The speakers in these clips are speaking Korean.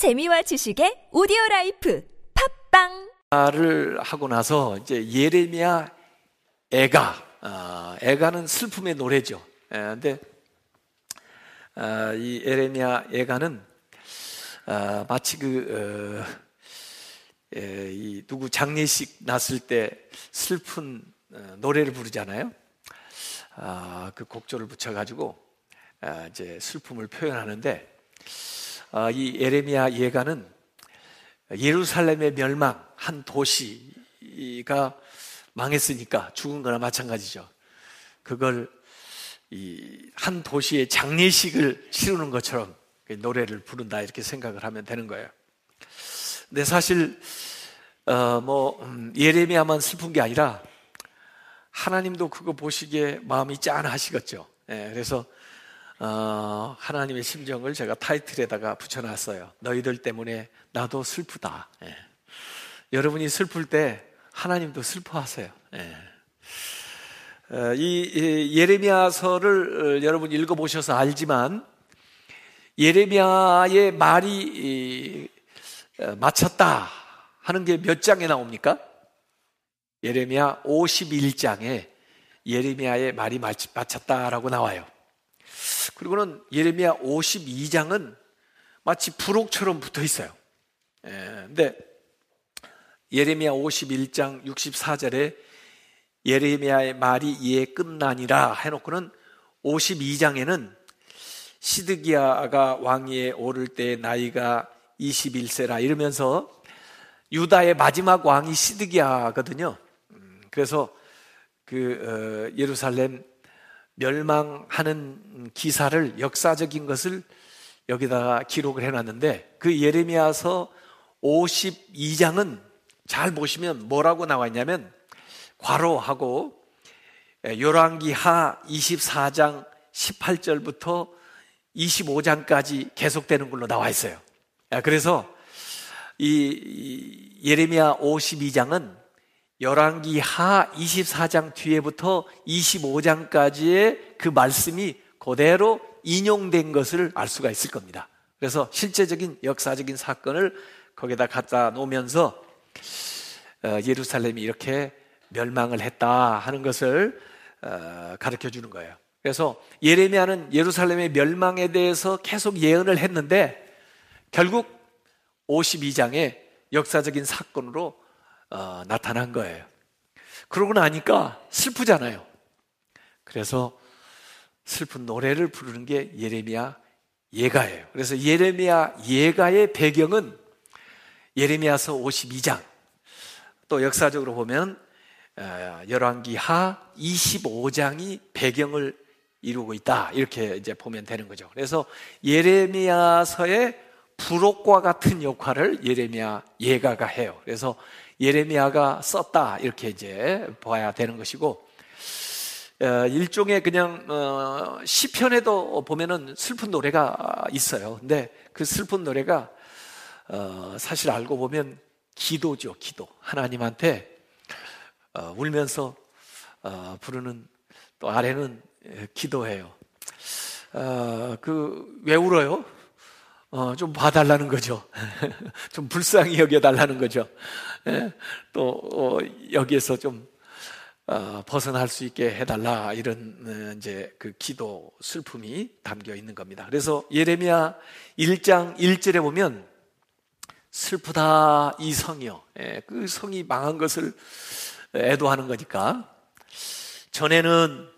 재미와 지식의 오디오 life 팟빵 를 하고 나서 이제 예레미야 애가 아, 애가는 슬픔의 노래죠. 예, 근데 아, 이 예레미야 애가는 아, 마치 그 어, 예, 이 누구 장례식 났을 때 슬픈 어, 노래를 부르잖아요. 아, 그 곡조를 붙여가지고 아, 이제 슬픔을 표현하는데 아, 이 에레미야 예가는 예루살렘의 멸망 한 도시가 망했으니까 죽은 거나 마찬가지죠. 그걸 이 한 도시의 장례식을 치르는 것처럼 그 노래를 부른다 이렇게 생각을 하면 되는 거예요. 근데 사실 어뭐 음, 예레미야만 슬픈 게 아니라 하나님도 그거 보시기에 마음이 짠하시겠죠. 예, 그래서 어, 하나님의 심정을 제가 타이틀에다가 붙여놨어요. 너희들 때문에 나도 슬프다. 예. 여러분이 슬플 때 하나님도 슬퍼하세요. 예. 어, 이, 이 예레미야서를 어, 여러분 읽어보셔서 알지만 예레미야의 말이 마쳤다 하는 게 몇 장에 나옵니까? 예레미야 51장에 예레미야의 말이 마쳤다라고 나와요. 그리고는 예레미야 52장은 마치 부록처럼 붙어 있어요. 예, 근데 예레미야 51장 64절에 예레미야의 말이 이에 끝나니라 해놓고는 52장에는 시드기야가 왕위에 오를 때 나이가 21세라 이러면서 유다의 마지막 왕이 시드기야거든요. 음, 그래서 그 어, 예루살렘 멸망하는 기사를 역사적인 것을 여기다가 기록을 해놨는데 그 예레미야서 52장은 잘 보시면 뭐라고 나와 있냐면 괄호하고 요란기 하 24장 18절부터 25장까지 계속되는 걸로 나와 있어요. 그래서 이 예레미야 52장은 열왕기 하 24장 뒤에부터 25장까지의 그 말씀이 그대로 인용된 것을 알 수가 있을 겁니다. 그래서 실제적인 역사적인 사건을 거기다 갖다 놓으면서 어, 예루살렘이 이렇게 멸망을 했다 하는 것을 어, 가르쳐 주는 거예요. 그래서 예레미야는 예루살렘의 멸망에 대해서 계속 예언을 했는데 결국 52장의 역사적인 사건으로 어, 나타난 거예요. 그러고 나니까 슬프잖아요. 그래서 슬픈 노래를 부르는 게 예레미야 예가예요. 그래서 예레미야 예가의 배경은 예레미야서 52장. 또 역사적으로 보면 어, 열왕기 하 25장이 배경을 이루고 있다. 이렇게 이제 보면 되는 거죠. 그래서 예레미야서의 부록과 같은 역할을 예레미야 예가가 해요. 그래서 예레미야가 썼다 이렇게 이제 봐야 되는 것이고 어, 일종의 그냥 어, 시편에도 보면은 슬픈 노래가 있어요. 근데 그 슬픈 노래가 어, 사실 알고 보면 기도죠, 기도. 하나님한테 울면서 부르는 또 아래는 기도해요. 그 왜 울어요? 어, 좀 봐달라는 거죠. 좀 불쌍히 여겨달라는 거죠. 예? 또, 어, 여기에서 좀, 어, 벗어날 수 있게 해달라. 이런, 어, 이제 그 기도, 슬픔이 담겨 있는 겁니다. 그래서 예레미야 1장 1절에 보면 슬프다 이 성이요. 예, 그 성이 망한 것을 애도하는 거니까. 전에는,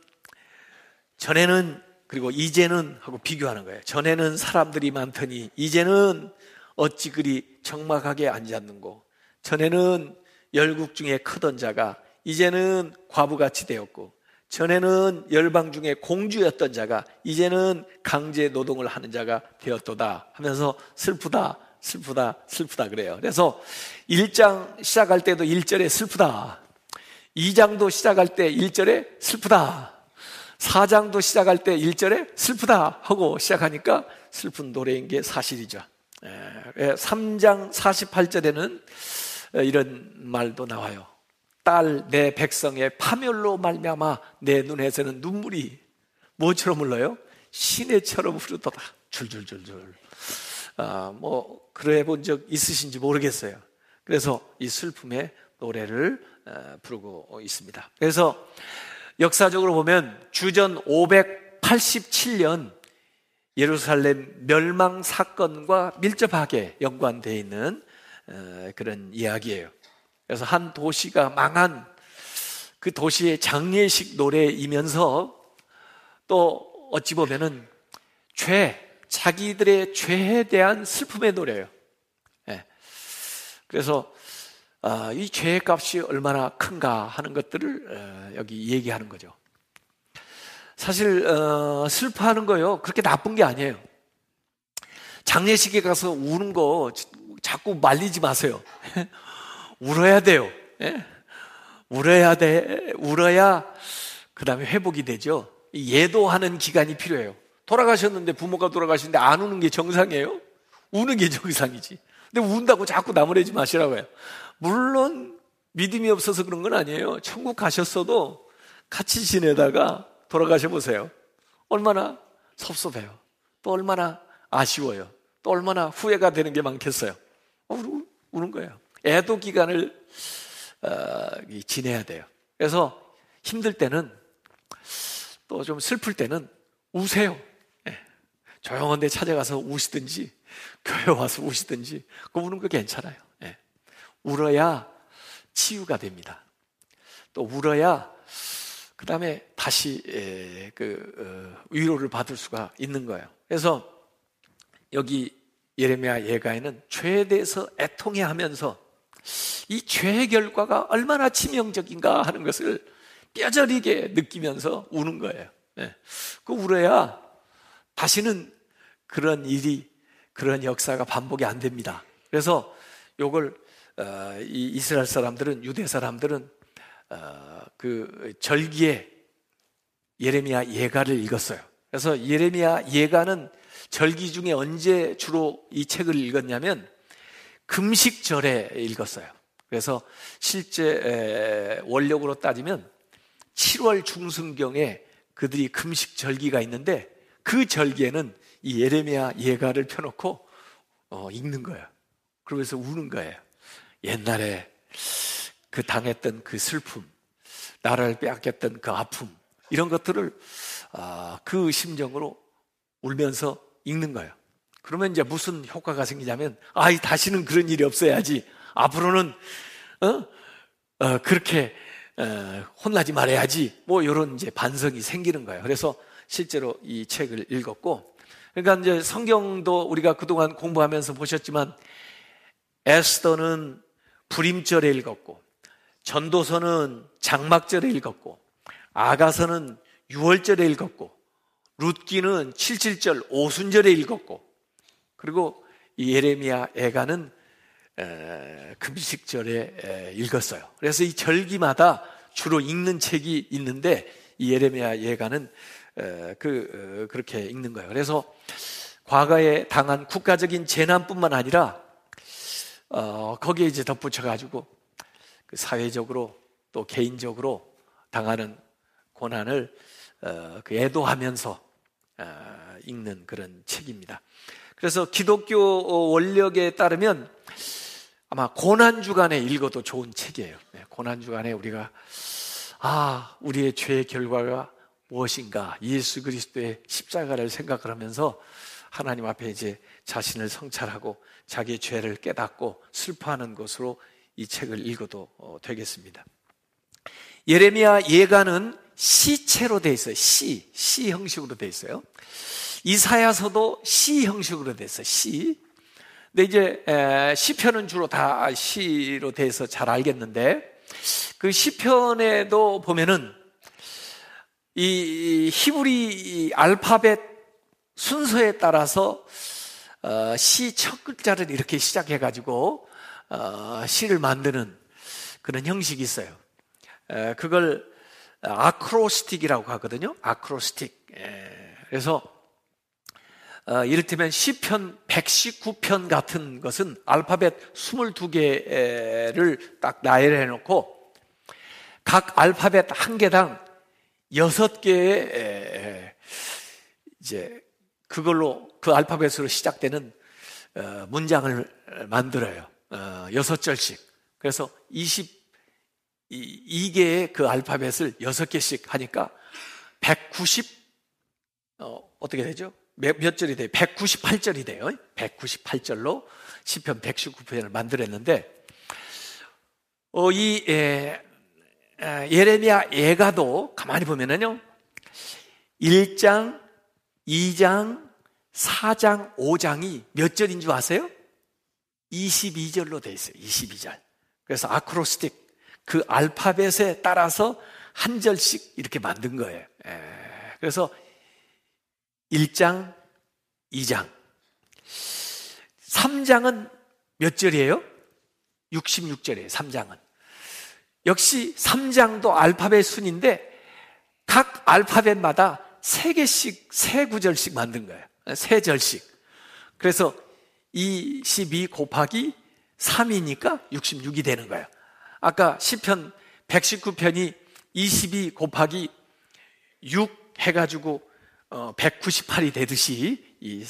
전에는 그리고 이제는 하고 비교하는 거예요. 전에는 사람들이 많더니 이제는 어찌 그리 적막하게 앉았는고 전에는 열국 중에 크던 자가 이제는 과부같이 되었고 전에는 열방 중에 공주였던 자가 이제는 강제 노동을 하는 자가 되었도다 하면서 슬프다 슬프다 슬프다 그래요. 그래서 1장 시작할 때도 1절에 슬프다. 2장도 시작할 때 1절에 슬프다. 4장도 시작할 때 1절에 슬프다 하고 시작하니까 슬픈 노래인 게 사실이죠. 3장 예, 48절에는 이런 말도 나와요. 딸 내 백성의 파멸로 말미암아 내 눈에서는 눈물이 뭐처럼 흘러요? 시내처럼 흐르도다. 줄줄줄줄. 아, 뭐 그래 본 적 있으신지 모르겠어요. 그래서 이 슬픔의 노래를 어, 부르고 있습니다. 그래서 역사적으로 보면 주전 587년 예루살렘 멸망 사건과 밀접하게 연관되어 있는 어, 그런 이야기예요. 그래서 한 도시가 망한 그 도시의 장례식 노래이면서 또 어찌 보면은 죄, 자기들의 죄에 대한 슬픔의 노래예요. 네. 그래서 어, 이 죄의 값이 얼마나 큰가 하는 것들을 어, 여기 얘기하는 거죠. 사실 어, 슬퍼하는 거요 그렇게 나쁜 게 아니에요. 장례식에 가서 우는 거 자꾸 말리지 마세요. 울어야 돼요. 예? 울어야 돼. 울어야 그 다음에 회복이 되죠. 예도하는 기간이 필요해요. 돌아가셨는데 부모가 돌아가시는데 안 우는 게 정상이에요? 우는 게 정상이지. 근데 운다고 자꾸 나무래지 마시라고요. 물론 믿음이 없어서 그런 건 아니에요. 천국 가셨어도 같이 지내다가 돌아가셔 보세요. 얼마나 섭섭해요. 또 얼마나 아쉬워요. 또 얼마나 후회가 되는 게 많겠어요. 어, 우는 거예요. 애도 기간을 어, 지내야 돼요. 그래서 힘들 때는 또 좀 슬플 때는 우세요. 예. 조용한 데 찾아가서 우시든지 교회 와서 우시든지 그 우는 거 괜찮아요. 예. 울어야 치유가 됩니다. 또 울어야 그 다음에 다시 예, 그 어, 위로를 받을 수가 있는 거예요. 그래서 여기 예레미야 예가에는 죄에 대해서 애통해하면서 이 죄의 결과가 얼마나 치명적인가 하는 것을 뼈저리게 느끼면서 우는 거예요. 네. 그 울어야 다시는 그런 일이 그런 역사가 반복이 안 됩니다. 그래서 요걸 어, 이 이스라엘 사람들은 유대 사람들은 어, 그 절기에 예레미야 예가를 읽었어요. 그래서 예레미야 예가는 절기 중에 언제 주로 이 책을 읽었냐면 금식절에 읽었어요. 그래서 실제 원력으로 따지면 7월 중순경에 그들이 금식 절기가 있는데 그 절기에는 이 예레미야 예가를 펴놓고 어, 읽는 거예요. 그러면서 우는 거예요. 옛날에 그 당했던 그 슬픔, 나를 빼앗겼던 그 아픔, 이런 것들을 아, 그 심정으로 울면서 읽는 거예요. 그러면 이제 무슨 효과가 생기냐면, 아, 다시는 그런 일이 없어야지. 앞으로는, 어? 어 그렇게, 어, 혼나지 말아야지. 뭐, 이런 이제 반성이 생기는 거예요. 그래서 실제로 이 책을 읽었고, 그러니까 이제 성경도 우리가 그동안 공부하면서 보셨지만, 에스더는 불임절에 읽었고, 전도서는 장막절에 읽었고, 아가서는 6월절에 읽었고, 룻기는 77절 오순절에 읽었고, 그리고 예레미야 애가는 금식절에 읽었어요. 그래서 이 절기마다 주로 읽는 책이 있는데 이 예레미야 예가는 그 어, 그렇게 읽는 거예요. 그래서 과거에 당한 국가적인 재난뿐만 아니라 어, 거기에 이제 덧붙여 가지고 그 사회적으로 또 개인적으로 당하는 고난을 어, 그 애도하면서 어, 읽는 그런 책입니다. 그래서 기독교 원력에 따르면 아마 고난 주간에 읽어도 좋은 책이에요. 네, 고난 주간에 우리가 아 우리의 죄의 결과가 무엇인가 예수 그리스도의 십자가를 생각을 하면서 하나님 앞에 이제 자신을 성찰하고 자기의 죄를 깨닫고 슬퍼하는 것으로 이 책을 읽어도 어, 되겠습니다. 예레미야 예가는 시체로 되어 있어요. 시, 시 형식으로 되어 있어요. 이사야서도 시 형식으로 되어 있어요. 시. 근데 이제 시편은 주로 다 시로 돼서 잘 알겠는데 그 시편에도 보면은 이 히브리 알파벳 순서에 따라서 어, 시첫 글자를 이렇게 시작해 가지고 어, 시를 만드는 그런 형식이 있어요. 그걸 아크로스틱이라고 하거든요. 아크로스틱. 그래서 어, 이를테면 시편 119편 같은 것은 알파벳 22개를 딱 나열해 놓고 각 알파벳 한 개당 6개의 이제 그걸로 그 알파벳으로 시작되는 어, 문장을 만들어요. 어, 여섯 절씩. 그래서 22개의 그 알파벳을 여섯 개씩 하니까 190, 어, 어떻게 되죠? 몇, 몇 절이 돼요? 198절이 돼요. 198절로 시편 119편을 만들었는데, 어, 이, 에, 에, 예레미야 예가도 가만히 보면은요, 1장, 2장, 4장, 5장이 몇 절인 줄 아세요? 22절로 돼 있어요. 22절. 그래서 아크로스틱 그 알파벳에 따라서 한 절씩 이렇게 만든 거예요. 에, 그래서 1장, 2장. 3장은 몇 절이에요? 66절이에요. 3장은. 역시 3장도 알파벳 순인데 각 알파벳마다 3개씩, 3구절씩 만든 거예요. 3절씩. 그래서 22 곱하기 3이니까 66이 되는 거예요. 아까 10편 119편이 22 곱하기 6 해가지고 198이 어, 되듯이 이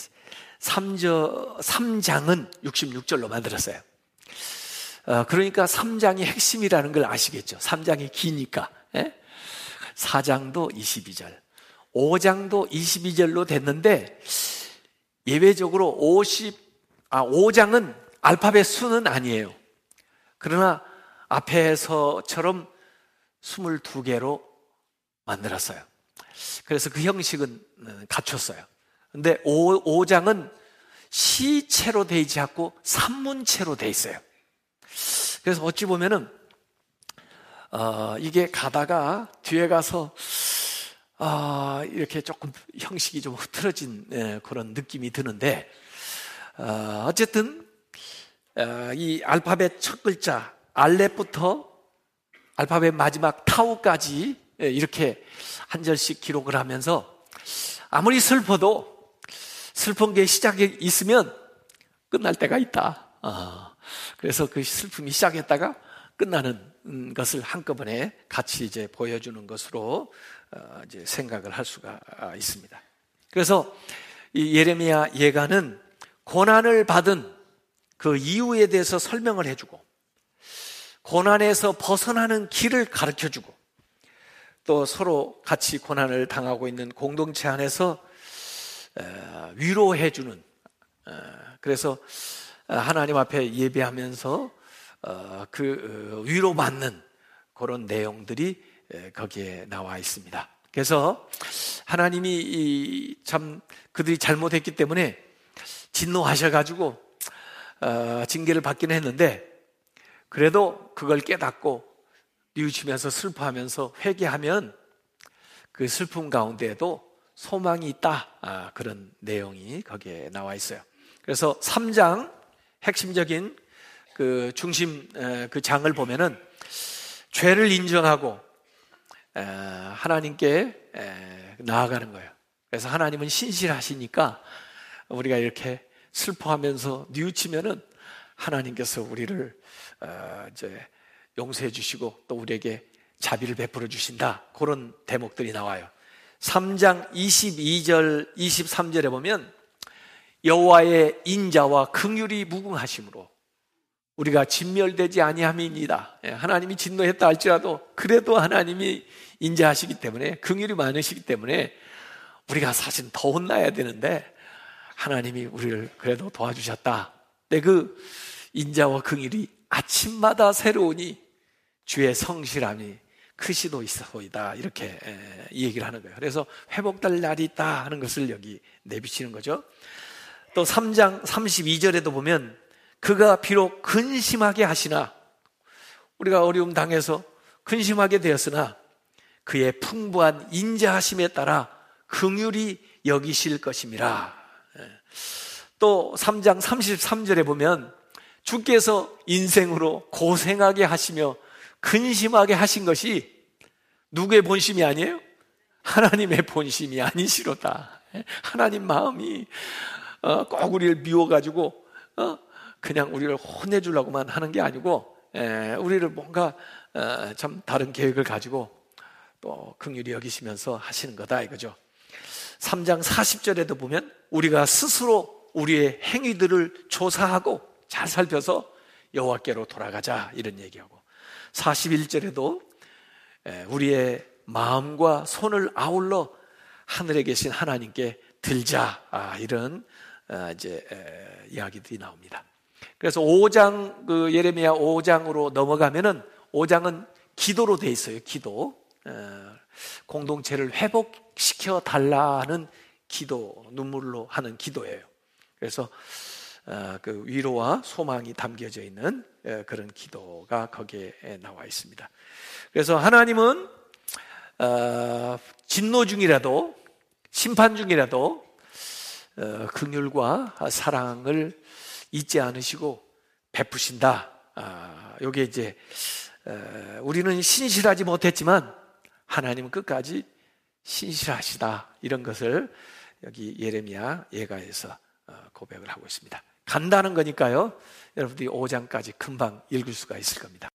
3저, 3장은 66절로 만들었어요. 어, 그러니까 3장이 핵심이라는 걸 아시겠죠? 3장이 기니까. 4장도 예? 22절. 5장도 22절로 됐는데 예외적으로 50, 아, 5장은 알파벳 수는 아니에요. 그러나 앞에서처럼 22개로 만들었어요. 그래서 그 형식은 어, 갖췄어요. 근데 5, 장은 시체로 돼 있지 않고 산문체로 돼 있어요. 그래서 어찌 보면은 어, 이게 가다가 뒤에 가서 어, 이렇게 조금 형식이 좀 흐트러진 예, 그런 느낌이 드는데 어, 어쨌든 어, 이 알파벳 첫 글자 알렛부터 알파벳 마지막 타우까지 예, 이렇게 한 절씩 기록을 하면서 아무리 슬퍼도 슬픈 게 시작이 있으면 끝날 때가 있다. 어, 그래서 그 슬픔이 시작했다가 끝나는 음, 것을 한꺼번에 같이 이제 보여주는 것으로 어, 이제 생각을 할 수가 아, 있습니다. 그래서 이 예레미야 예가는 고난을 받은 그 이유에 대해서 설명을 해주고 고난에서 벗어나는 길을 가르쳐 주고 또 서로 같이 고난을 당하고 있는 공동체 안에서 위로해 주는 그래서 하나님 앞에 예배하면서 어, 그 어, 위로받는 그런 내용들이 거기에 나와 있습니다. 그래서 하나님이 참 그들이 잘못했기 때문에 진노하셔가지고 어, 징계를 받기는 했는데 그래도 그걸 깨닫고 뉘우치면서 슬퍼하면서 회개하면 그 슬픔 가운데에도 소망이 있다. 아, 그런 내용이 거기에 나와 있어요. 그래서 3장 핵심적인 그 중심 그 장을 보면은 죄를 인정하고 하나님께 나아가는 거예요. 그래서 하나님은 신실하시니까 우리가 이렇게 슬퍼하면서 뉘우치면은 하나님께서 우리를 어, 이제 용서해 주시고 또 우리에게 자비를 베풀어 주신다. 그런 대목들이 나와요. 3장 22절, 23절에 보면 여호와의 인자와 긍휼이 무궁하심으로 우리가 진멸되지 아니함입니다. 예, 하나님이 진노했다 할지라도 그래도 하나님이 인자하시기 때문에 긍휼이 많으시기 때문에 우리가 사실 더 혼나야 되는데 하나님이 우리를 그래도 도와주셨다. 근데 그 인자와 긍휼이 아침마다 새로우니 주의 성실함이 크시도 있어보이다. 이렇게 이 얘기를 하는 거예요. 그래서 회복될 날이 있다 하는 것을 여기 내비치는 거죠. 또 3장 32절에도 보면 그가 비록 근심하게 하시나 우리가 어려움 당해서 근심하게 되었으나 그의 풍부한 인자하심에 따라 긍휼이 여기실 것임이라. 또 3장 33절에 보면 주께서 인생으로 고생하게 하시며 근심하게 하신 것이 누구의 본심이 아니에요? 하나님의 본심이 아니시로다. 하나님 마음이 어, 꼭 우리를 미워가지고 어, 그냥 우리를 혼내주려고만 하는 게 아니고 우리를 뭔가 어, 참 다른 계획을 가지고 또 긍휼히 여기시면서 하시는 거다 이거죠. 3장 40절에도 보면 우리가 스스로 우리의 행위들을 조사하고 잘 살펴서 여호와께로 돌아가자 이런 얘기하고 41절에도 우리의 마음과 손을 아울러 하늘에 계신 하나님께 들자 아, 이런 아, 이제 이야기들이 나옵니다. 그래서 5장 그 예레미야 5장으로 넘어가면은 5장은 기도로 돼 있어요. 기도 공동체를 회복시켜 달라는 기도 눈물로 하는 기도예요. 그래서 어, 그 위로와 소망이 담겨져 있는 그런 기도가 거기에 나와 있습니다. 그래서 하나님은 어, 진노 중이라도 심판 중이라도 어, 긍휼과 사랑을 잊지 않으시고 베푸신다. 아, 요게 이제 우리는 신실하지 못했지만 하나님은 끝까지 신실하시다. 이런 것을 여기 예레미야 예가에서 고백을 하고 있습니다. 간다는 거니까요. 여러분들이 5장까지 금방 읽을 수가 있을 겁니다.